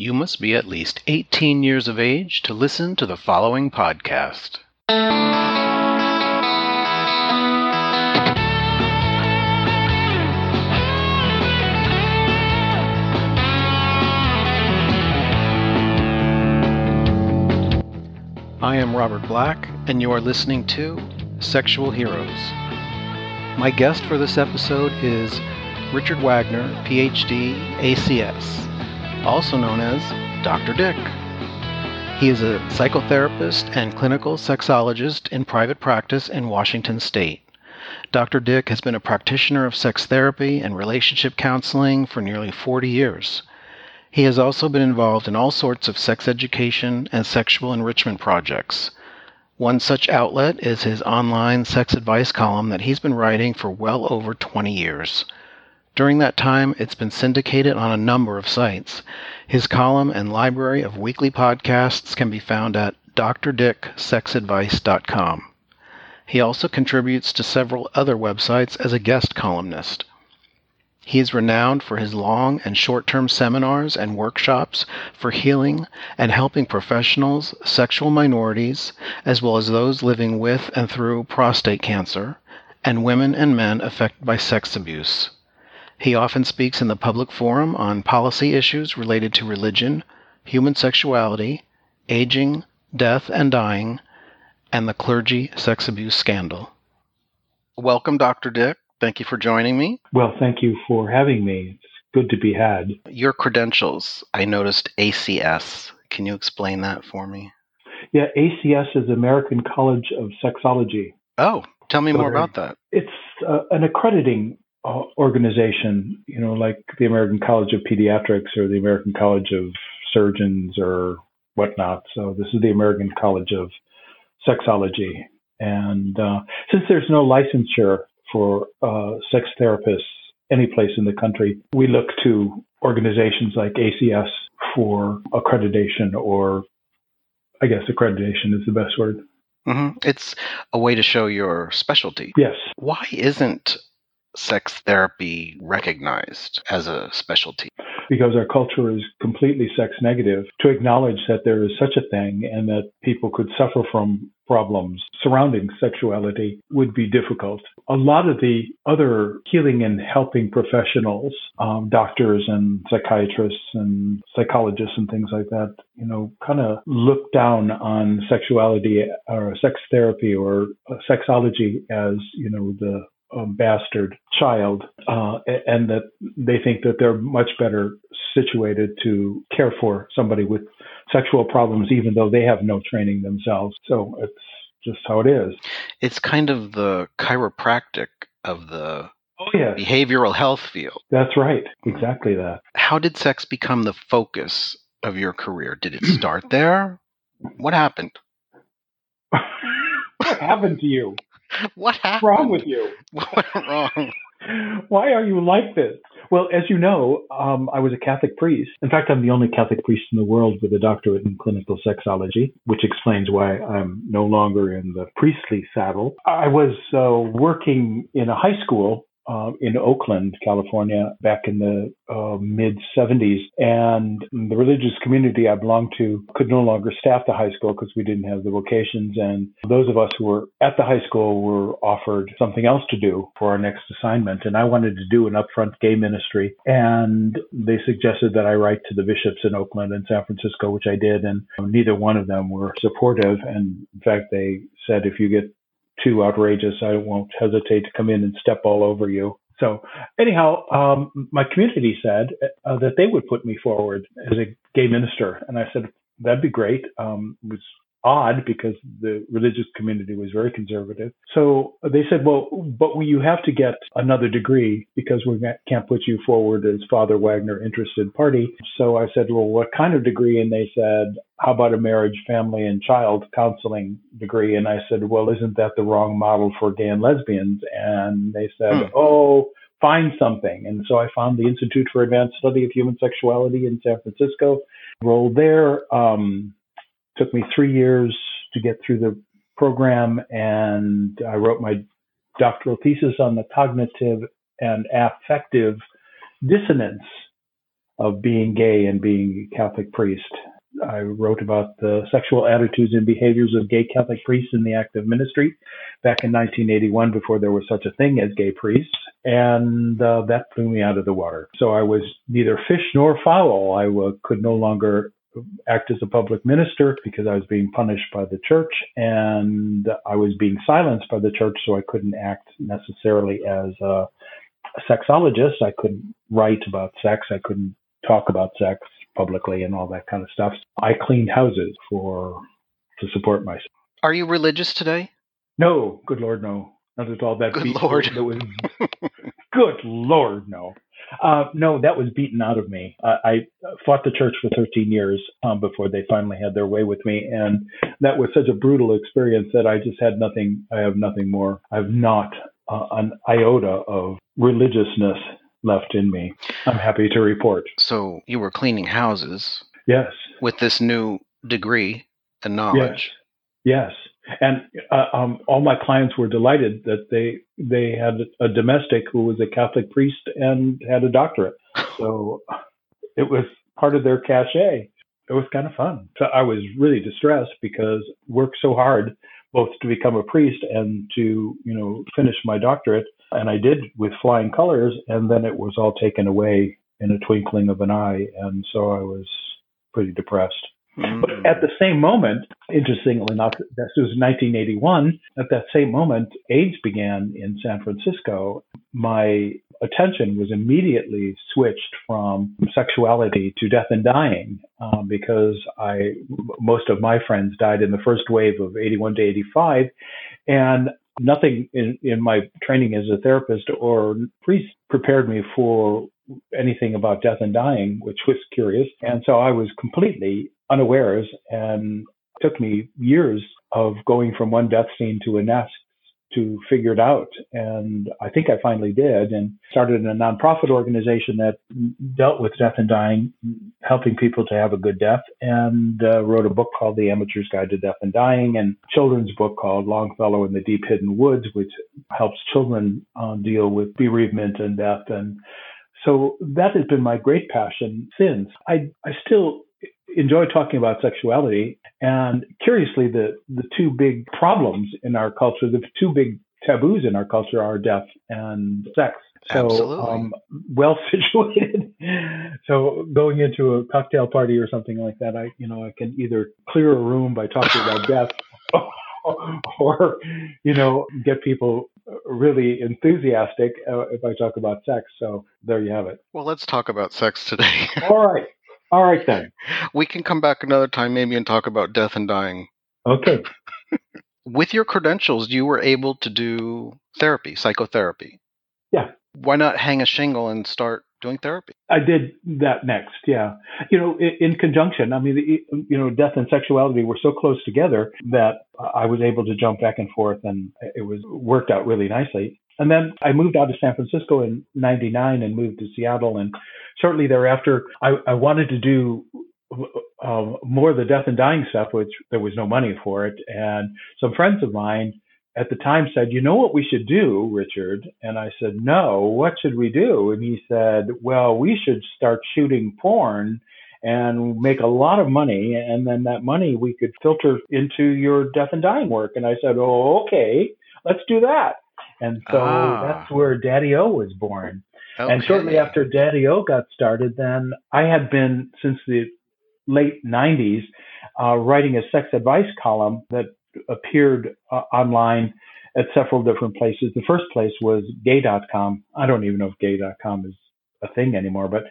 You must be at least 18 years of age to listen to the following podcast. I am Robert Black, and you are listening to Sexual Heroes. My guest for this episode is Richard Wagner, PhD, ACS, also known as Dr. Dick. He is a psychotherapist and clinical sexologist in private practice in Washington State. Dr. Dick has been a practitioner of sex therapy and relationship counseling for nearly 40 years. He has also been involved in all sorts of sex education and sexual enrichment projects. One such outlet is his online sex advice column that he's been writing for well over 20 years. During that time, it's been syndicated on a number of sites. His column and library of weekly podcasts can be found at drdicksexadvice.com. He also contributes to several other websites as a guest columnist. He is renowned for his long and short term seminars and workshops for healing and helping professionals, sexual minorities, as well as those living with and through prostate cancer, and women and men affected by sex abuse. He often speaks in the public forum on policy issues related to religion, human sexuality, aging, death and dying, and the clergy sex abuse scandal. Welcome, Dr. Dick. Thank you for joining me. Well, thank you for having me. It's good to be had. Your credentials, I noticed ACS. Can you explain that for me? Yeah, ACS is American College of Sexology. Oh, tell me more about that. It's uh, an accrediting organization, you know, like the American College of Pediatrics or the American College of Surgeons or whatnot. So this is the American College of Sexology. And uh, since there's no licensure for uh, sex therapists any place in the country, we look to organizations like ACS for accreditation, or I guess accreditation is the best word. Mm-hmm. It's a way to show your specialty. Yes. Why isn't sex therapy recognized as a specialty? Because our culture is completely sex negative. To acknowledge that there is such a thing and that people could suffer from problems surrounding sexuality would be difficult. A lot of the other healing and helping professionals, um, doctors and psychiatrists and psychologists and things like that, you know, kind of look down on sexuality or sex therapy or sexology as, you know, the a bastard child, uh, and that they think that they're much better situated to care for somebody with sexual problems, even though they have no training themselves. So it's just how it is. It's kind of the chiropractic of the oh, yes. behavioral health field. That's right. Exactly that. How did sex become the focus of your career? Did it start there? What happened? what happened to you? What happened? What's wrong with you? What went wrong? Why are you like this? Well, as you know, um, I was a Catholic priest. In fact, I'm the only Catholic priest in the world with a doctorate in clinical sexology, which explains why I'm no longer in the priestly saddle. I was uh, working in a high school uh, in Oakland, California, back in the uh, mid 70s. And the religious community I belonged to could no longer staff the high school because we didn't have the vocations. And those of us who were at the high school were offered something else to do for our next assignment. And I wanted to do an upfront gay ministry. And they suggested that I write to the bishops in Oakland and San Francisco, which I did. And neither one of them were supportive. And in fact, they said, if you get too outrageous, I won't hesitate to come in and step all over you. So, anyhow, um, my community said uh, that they would put me forward as a gay minister, and I said that'd be great. Um, was odd because the religious community was very conservative. So they said, well, but we, you have to get another degree because we can't put you forward as Father Wagner interested party. So I said, well, what kind of degree? And they said, how about a marriage, family, and child counseling degree? And I said, well, isn't that the wrong model for gay and lesbians? And they said, hmm. oh, find something. And so I found the Institute for Advanced Study of Human Sexuality in San Francisco, rolled there. Um, took me three years to get through the program, and I wrote my doctoral thesis on the cognitive and affective dissonance of being gay and being a Catholic priest. I wrote about the sexual attitudes and behaviors of gay Catholic priests in the active ministry back in 1981 before there was such a thing as gay priests. And uh, that blew me out of the water. So I was neither fish nor fowl. I could no longer act as a public minister because I was being punished by the church and I was being silenced by the church, so I couldn't act necessarily as a, sexologist. I couldn't write about sex. I couldn't talk about sex publicly and all that kind of stuff. I cleaned houses for to support myself. Are you religious today? No, good lord, no, not at all. That good lord, that was good lord, no. Uh, no, that was beaten out of me. Uh, I fought the church for 13 years um, before they finally had their way with me, and that was such a brutal experience that I just had nothing. I have nothing more. I have not uh, an iota of religiousness left in me. I'm happy to report. So you were cleaning houses. Yes. With this new degree and knowledge. Yes. yes. And uh, um, all my clients were delighted that they they had a domestic who was a Catholic priest and had a doctorate. So it was part of their cachet. It was kind of fun. So I was really distressed because worked so hard both to become a priest and to you know finish my doctorate and I did with flying colors, and then it was all taken away in a twinkling of an eye, and so I was pretty depressed. Mm. But at the same moment, interestingly enough, this was 1981. At that same moment, AIDS began in San Francisco. My attention was immediately switched from sexuality to death and dying um, because I most of my friends died in the first wave of 81 to 85, and nothing in, in my training as a therapist or priest prepared me for anything about death and dying, which was curious. And so I was completely unawares and took me years of going from one death scene to a next to figure it out. And I think I finally did and started a nonprofit organization that dealt with death and dying, helping people to have a good death, and uh, wrote a book called The Amateur's Guide to Death and Dying and children's book called Longfellow in the Deep Hidden Woods, which helps children uh, deal with bereavement and death. And so that has been my great passion since. I, I still enjoy talking about sexuality. And curiously, the, the two big problems in our culture, the two big taboos in our culture are death and sex. So, um, well situated. so, going into a cocktail party or something like that, I, you know, I can either clear a room by talking about death, or, you know, get people really enthusiastic uh, if I talk about sex. So, there you have it. Well, let's talk about sex today. All right. All right then. We can come back another time maybe and talk about death and dying. Okay. With your credentials, you were able to do therapy, psychotherapy. Yeah. Why not hang a shingle and start doing therapy? I did that next. Yeah. You know, in, in conjunction, I mean, you know, death and sexuality were so close together that I was able to jump back and forth and it was worked out really nicely. And then I moved out to San Francisco in 99 and moved to Seattle. And shortly thereafter, I, I wanted to do uh, more of the death and dying stuff, which there was no money for it. And some friends of mine at the time said, You know what we should do, Richard? And I said, No, what should we do? And he said, Well, we should start shooting porn and make a lot of money. And then that money we could filter into your death and dying work. And I said, Oh, okay, let's do that. And so ah. that's where Daddy O was born. Okay. And shortly after Daddy O got started, then I had been since the late 90s uh, writing a sex advice column that appeared uh, online at several different places. The first place was gay.com. I don't even know if gay.com is a thing anymore, but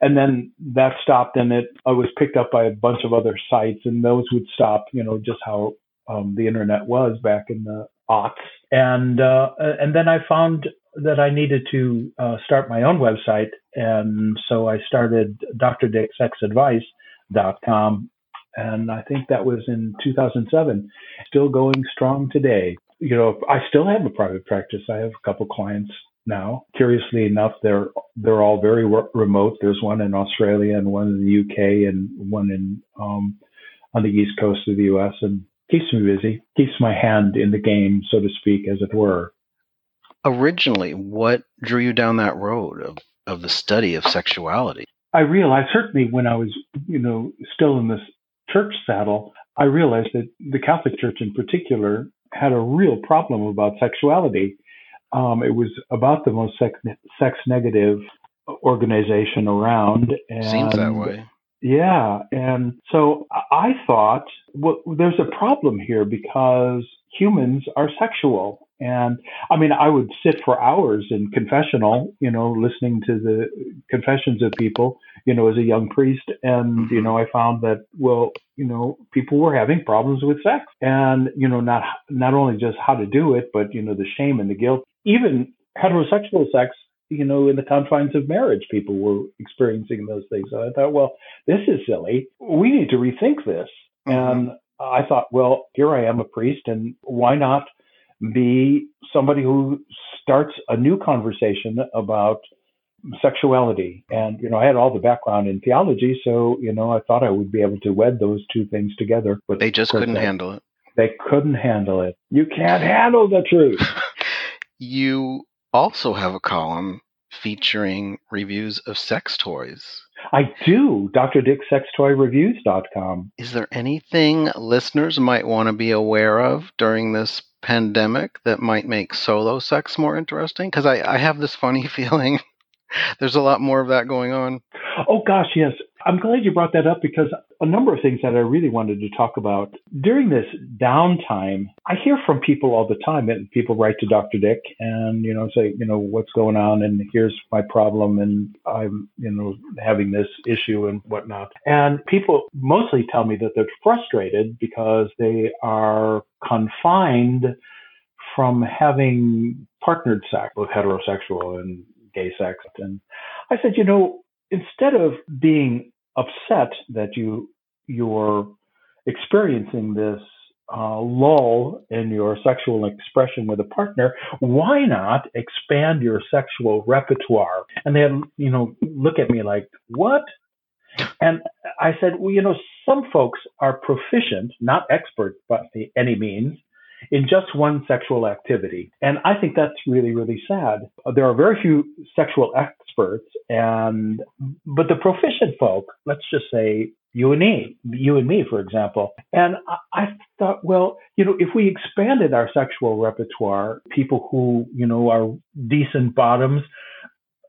and then that stopped and it I was picked up by a bunch of other sites and those would stop, you know, just how um, the internet was back in the aughts. And uh, and then I found that I needed to uh, start my own website, and so I started drdicksexadvice.com, and I think that was in 2007. Still going strong today. You know, I still have a private practice. I have a couple clients now. Curiously enough, they're they're all very remote. There's one in Australia and one in the UK and one in um, on the east coast of the U.S. and keeps me busy, keeps my hand in the game, so to speak, as it were. Originally, what drew you down that road of, of the study of sexuality? I realized certainly when I was, you know, still in this church saddle, I realized that the Catholic Church in particular had a real problem about sexuality. Um, it was about the most sex, sex negative organization around. And, Seems that way. Yeah. And so I thought, well, there's a problem here because humans are sexual. And I mean, I would sit for hours in confessional, you know, listening to the confessions of people, you know, as a young priest. And, mm-hmm. you know, I found that, well, you know, people were having problems with sex and, you know, not, not only just how to do it, but, you know, the shame and the guilt. Even heterosexual sex you know, in the confines of marriage, people were experiencing those things. So I thought, well, this is silly. We need to rethink this. Mm-hmm. And I thought, well, here I am a priest, and why not be somebody who starts a new conversation about sexuality? And, you know, I had all the background in theology, so, you know, I thought I would be able to wed those two things together. But they just couldn't they, handle it. They couldn't handle it. You can't handle the truth. you also have a column featuring reviews of sex toys. I do. DrDickSexToyReviews.com. Is there anything listeners might want to be aware of during this pandemic that might make solo sex more interesting? Because I, I have this funny feeling there's a lot more of that going on. Oh, gosh, yes. I'm glad you brought that up because a number of things that I really wanted to talk about during this downtime. I hear from people all the time, and people write to Dr. Dick and you know say, you know, what's going on, and here's my problem, and I'm you know having this issue and whatnot. And people mostly tell me that they're frustrated because they are confined from having partnered sex, both heterosexual and gay sex. And I said, you know, instead of being upset that you you're experiencing this uh, lull in your sexual expression with a partner, why not expand your sexual repertoire? And they you know, look at me like, what? And I said, well, you know, some folks are proficient, not expert by any means, in just one sexual activity. And I think that's really, really sad. There are very few sexual experts and, but the proficient folk, let's just say you and me, you and me, for example. And I, I thought, well, you know, if we expanded our sexual repertoire, people who, you know, are decent bottoms,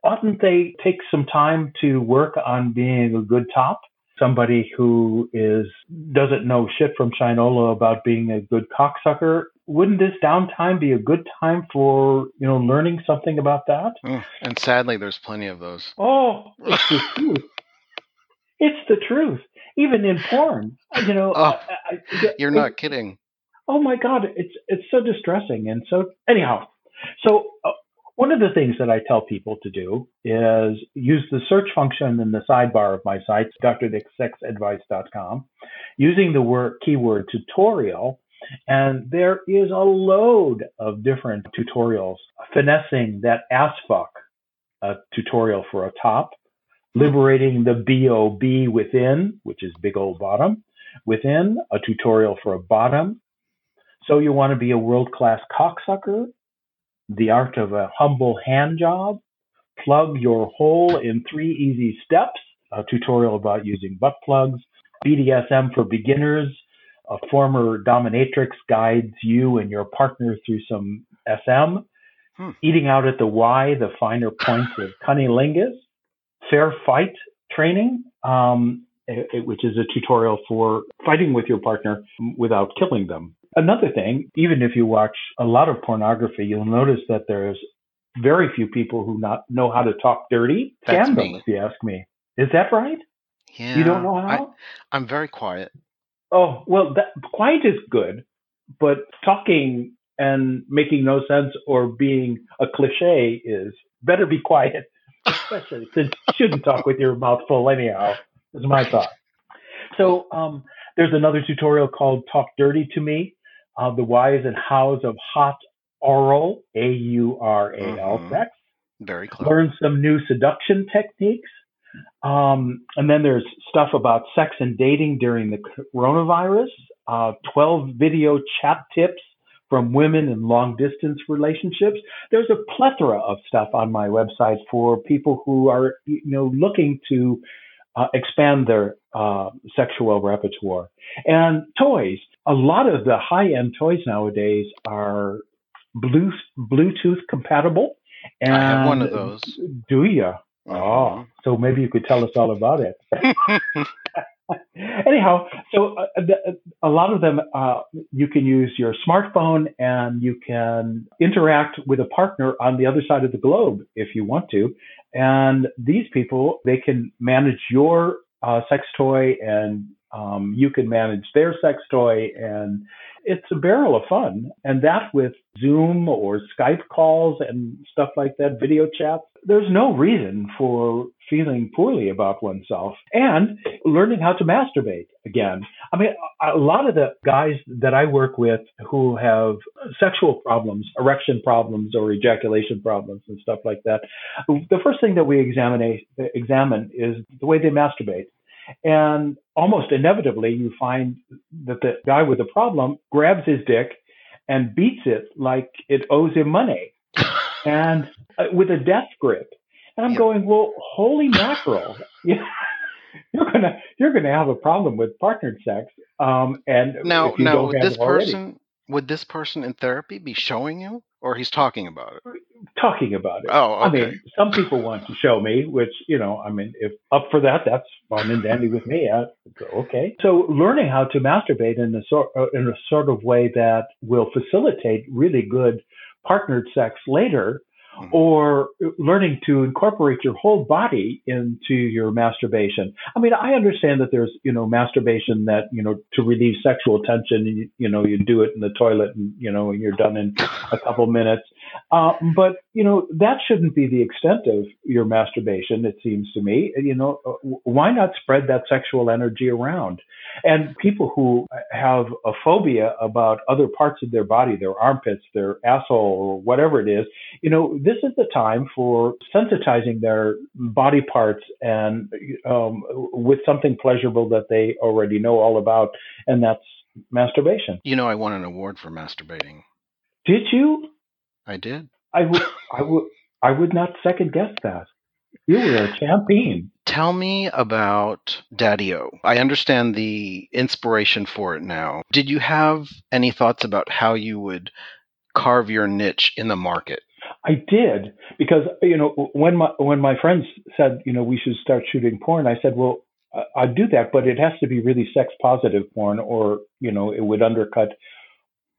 oughtn't they take some time to work on being a good top? Somebody who is doesn't know shit from Shinola about being a good cocksucker, wouldn't this downtime be a good time for you know learning something about that? Mm, and sadly, there's plenty of those. Oh, it's the truth. It's the truth. Even in porn, you know. Oh, I, I, you're not kidding. Oh my God, it's it's so distressing. And so anyhow, so uh, one of the things that I tell people to do is use the search function in the sidebar of my site, drdicksexadvice.com, using the word keyword tutorial. And there is a load of different tutorials. Finessing that ass fuck a uh, tutorial for a top, liberating the BOB within, which is big old bottom, within, a tutorial for a bottom. So you want to be a world class cocksucker, the Art of a Humble Hand Job, Plug Your Hole in Three Easy Steps, a tutorial about using butt plugs, BDSM for Beginners, a former dominatrix guides you and your partner through some SM, hmm. Eating Out at the Y, the finer points of cunnilingus, Fair Fight Training, um, it, which is a tutorial for fighting with your partner without killing them. Another thing, even if you watch a lot of pornography, you'll notice that there's very few people who not know how to talk dirty. That's Scam me. if you ask me. Is that right? Yeah. You don't know how? I, I'm very quiet. Oh, well, that, quiet is good, but talking and making no sense or being a cliche is better be quiet, especially since you shouldn't talk with your mouth full anyhow, is my thought. So um, there's another tutorial called Talk Dirty to Me, uh, the whys and hows of hot oral, A U R A L mm-hmm. sex. Very clever. Learn some new seduction techniques. Um, and then there's stuff about sex and dating during the coronavirus, uh, 12 video chat tips from women in long distance relationships. There's a plethora of stuff on my website for people who are, you know, looking to uh, expand their uh, sexual repertoire. And toys. A lot of the high end toys nowadays are Bluetooth compatible. And I have one of those. Do you? Oh, uh-huh. so maybe you could tell us all about it. Anyhow, so uh, the, a lot of them uh, you can use your smartphone and you can interact with a partner on the other side of the globe if you want to. And these people, they can manage your uh, sex toy and um, you can manage their sex toy and it's a barrel of fun. And that with Zoom or Skype calls and stuff like that, video chats, there's no reason for feeling poorly about oneself and learning how to masturbate again. I mean, a lot of the guys that I work with who have sexual problems, erection problems or ejaculation problems and stuff like that, the first thing that we examine, examine is the way they masturbate. And almost inevitably, you find that the guy with the problem grabs his dick and beats it like it owes him money and uh, with a death grip. And I'm going, well, holy mackerel. you're gonna you're gonna have a problem with partnered sex. Um, and now, now this person would this person in therapy be showing you, or he's talking about it? Talking about it. Oh, okay. I mean, some people want to show me, which you know, I mean, if up for that, that's fine and dandy with me. I, okay. So, learning how to masturbate in a sort uh, in a sort of way that will facilitate really good partnered sex later Mm-hmm. or learning to incorporate your whole body into your masturbation. I mean, I understand that there's, you know, masturbation that, you know, to relieve sexual tension, you, you know, you do it in the toilet and, you know, and you're done in a couple minutes. Uh, but, you know, that shouldn't be the extent of your masturbation, it seems to me. You know, uh, why not spread that sexual energy around? And people who have a phobia about other parts of their body, their armpits, their asshole, or whatever it is, you know, this is the time for sensitizing their body parts and um, with something pleasurable that they already know all about, and that's masturbation. You know, I won an award for masturbating. Did you? I did. I would. I would. I would not second guess that. You were a champion. Tell me about Daddy-O. I understand the inspiration for it now. Did you have any thoughts about how you would carve your niche in the market? I did because you know when my when my friends said you know we should start shooting porn, I said, well, I'd do that, but it has to be really sex positive porn, or you know it would undercut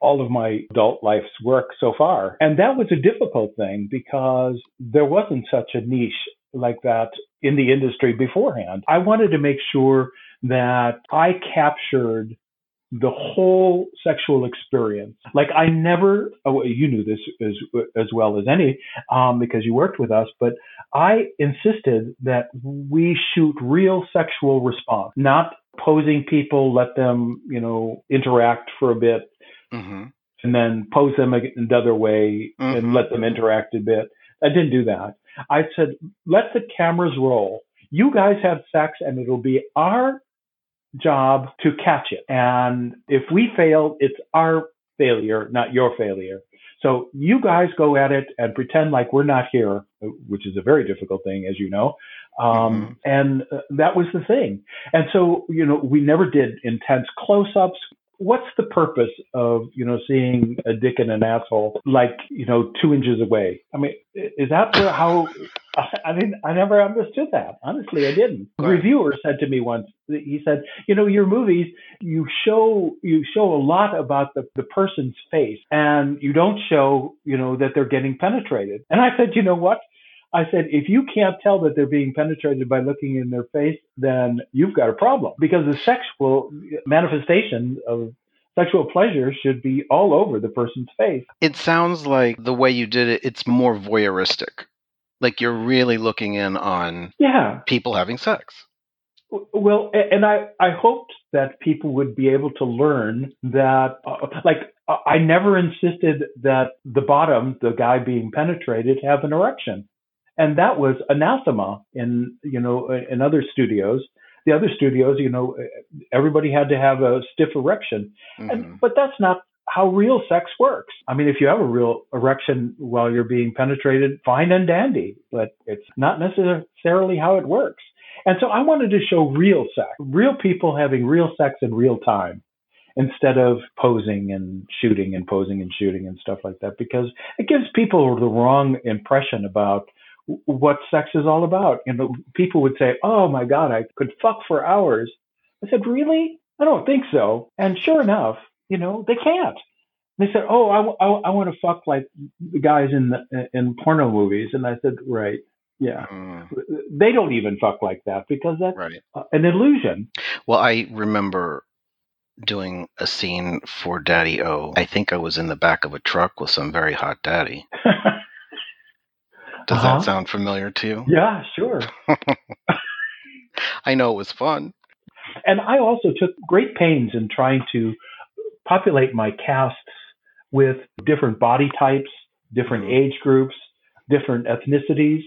all of my adult life's work so far. And that was a difficult thing because there wasn't such a niche like that in the industry beforehand. I wanted to make sure that I captured the whole sexual experience. Like I never, oh, you knew this as as well as any, um, because you worked with us. But I insisted that we shoot real sexual response, not posing people, let them, you know, interact for a bit, mm-hmm. and then pose them another way mm-hmm. and let them interact a bit. I didn't do that. I said, let the cameras roll. You guys have sex, and it'll be our job to catch it. And if we fail, it's our failure, not your failure. So you guys go at it and pretend like we're not here, which is a very difficult thing, as you know. Um, mm-hmm. And uh, that was the thing. And so, you know, we never did intense close ups what's the purpose of you know seeing a dick and an asshole like you know two inches away? I mean, is that how? I mean, I never understood that. Honestly, I didn't. A reviewer said to me once. He said, "You know, your movies you show you show a lot about the the person's face, and you don't show you know that they're getting penetrated." And I said, "You know what? I said, if you can't tell that they're being penetrated by looking in their face, then you've got a problem because the sexual manifestation of sexual pleasure should be all over the person's face. It sounds like the way you did it, it's more voyeuristic. Like you're really looking in on yeah. people having sex. Well, and I, I hoped that people would be able to learn that, uh, like, I never insisted that the bottom, the guy being penetrated, have an erection and that was anathema in you know in other studios the other studios you know everybody had to have a stiff erection mm-hmm. and, but that's not how real sex works. I mean, if you have a real erection while you're being penetrated, fine and dandy, but it's not necessarily how it works. And so I wanted to show real sex, real people having real sex in real time instead of posing and shooting and posing and shooting and stuff like that because it gives people the wrong impression about what sex is all about. You know, people would say, "Oh my God, I could fuck for hours." I said, "Really? I don't think so." And sure enough, you know, they can't. They said, "Oh, I, I, I want to fuck like the guys in the, in porno movies," and I said, "Right." Yeah. Mm. They don't even fuck like that because that's right. an illusion. Well, I remember doing a scene for Daddy O. I think I was in the back of a truck with some very hot daddy. Does uh-huh. that sound familiar to you? Yeah, sure. I know it was fun. And I also took great pains in trying to populate my casts with different body types, different mm-hmm. age groups, different ethnicities,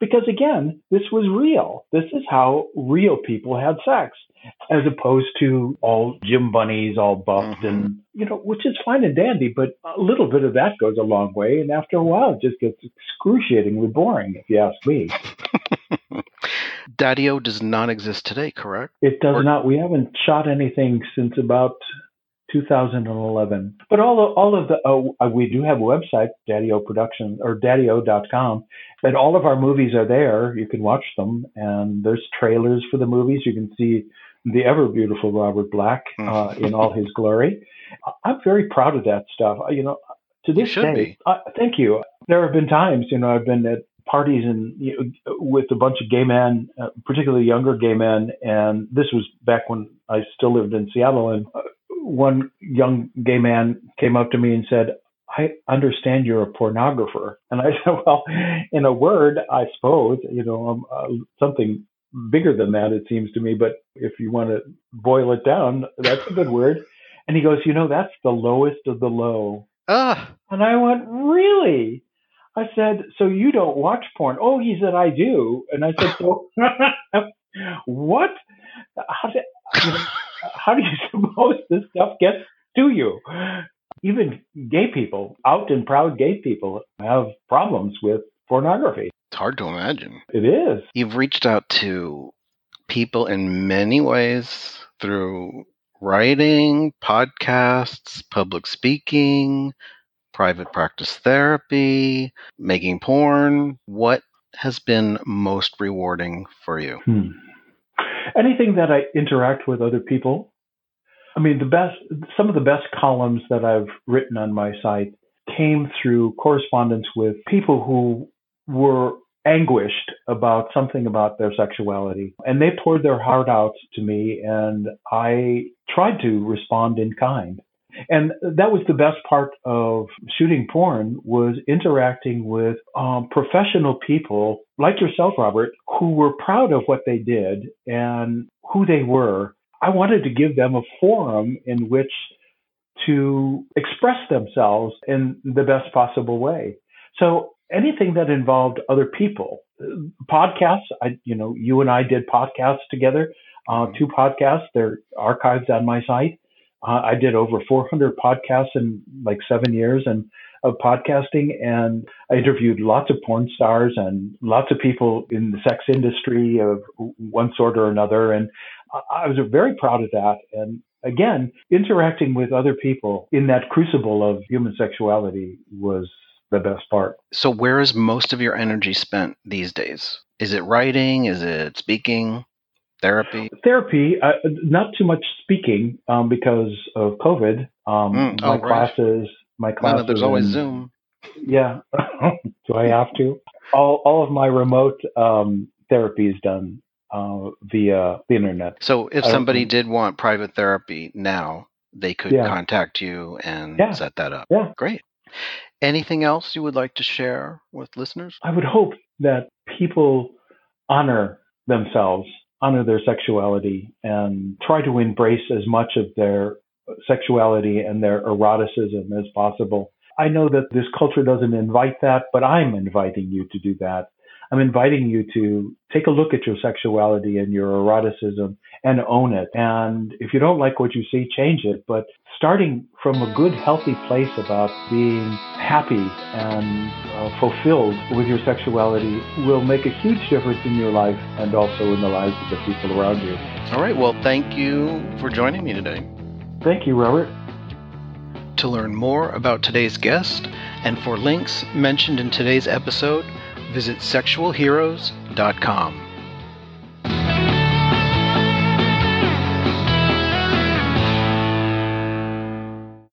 because again, this was real. This is how real people had sex, as opposed to all gym bunnies, all buffed, mm-hmm. and you know, which is fine and dandy, but a little bit of that goes a long way, and after a while, it just gets excruciatingly boring, if you ask me. Daddy-O does not exist today, correct? It does or- not. We haven't shot anything since about 2011. But all of, all of the, oh, uh, we do have a website, Daddy-O Production or daddyo.com, and all of our movies are there. You can watch them, and there's trailers for the movies. You can see the ever beautiful Robert Black hmm. uh, in all his glory. I'm very proud of that stuff. You know, to this day, uh, thank you. There have been times, you know, I've been at parties and you know, with a bunch of gay men, uh, particularly younger gay men, and this was back when I still lived in Seattle, and uh, one young gay man came up to me and said, I understand you're a pornographer. And I said, well, in a word, I suppose, you know, um, uh, something bigger than that, it seems to me. But if you want to boil it down, that's a good word. And he goes, you know, that's the lowest of the low. Ah. And I went, really? I said, so you don't watch porn? Oh, he said, I do. And I said, so what? How did, you know, how do you suppose this stuff gets to you? Even gay people, out and proud gay people, have problems with pornography. It's hard to imagine. It is. You've reached out to people in many ways through writing, podcasts, public speaking, private practice therapy, making porn. What has been most rewarding for you? Hmm anything that I interact with other people. I mean, the best, some of the best columns that I've written on my site came through correspondence with people who were anguished about something about their sexuality. And they poured their heart out to me, and I tried to respond in kind. And that was the best part of shooting porn was interacting with um, professional people like yourself, Robert, who were proud of what they did and who they were. I wanted to give them a forum in which to express themselves in the best possible way. So anything that involved other people, podcasts, I, you know, you and I did podcasts together, uh, two podcasts, they're archived on my site. Uh, I did over 400 podcasts in like seven years and of podcasting, and I interviewed lots of porn stars and lots of people in the sex industry of one sort or another, and I was very proud of that. And again, interacting with other people in that crucible of human sexuality was the best part. So, where is most of your energy spent these days? Is it writing? Is it speaking? Therapy? Therapy, uh, not too much speaking um, because of COVID. Um, mm, my oh, classes, my classes. Well, there's always Zoom. Yeah. Do I have to? All, all of my remote um, therapy is done uh, via the internet. So if somebody did want private therapy now, they could yeah. contact you and yeah. set that up. Yeah. Great. Anything else you would like to share with listeners? I would hope that people honor themselves honor their sexuality and try to embrace as much of their sexuality and their eroticism as possible. I know that this culture doesn't invite that, but I'm inviting you to do that. I'm inviting you to take a look at your sexuality and your eroticism and own it. And if you don't like what you see, change it. But starting from a good, healthy place about being happy and uh, fulfilled with your sexuality will make a huge difference in your life and also in the lives of the people around you. All right. Well, thank you for joining me today. Thank you, Robert. To learn more about today's guest and for links mentioned in today's episode, visit sexualheroes.com.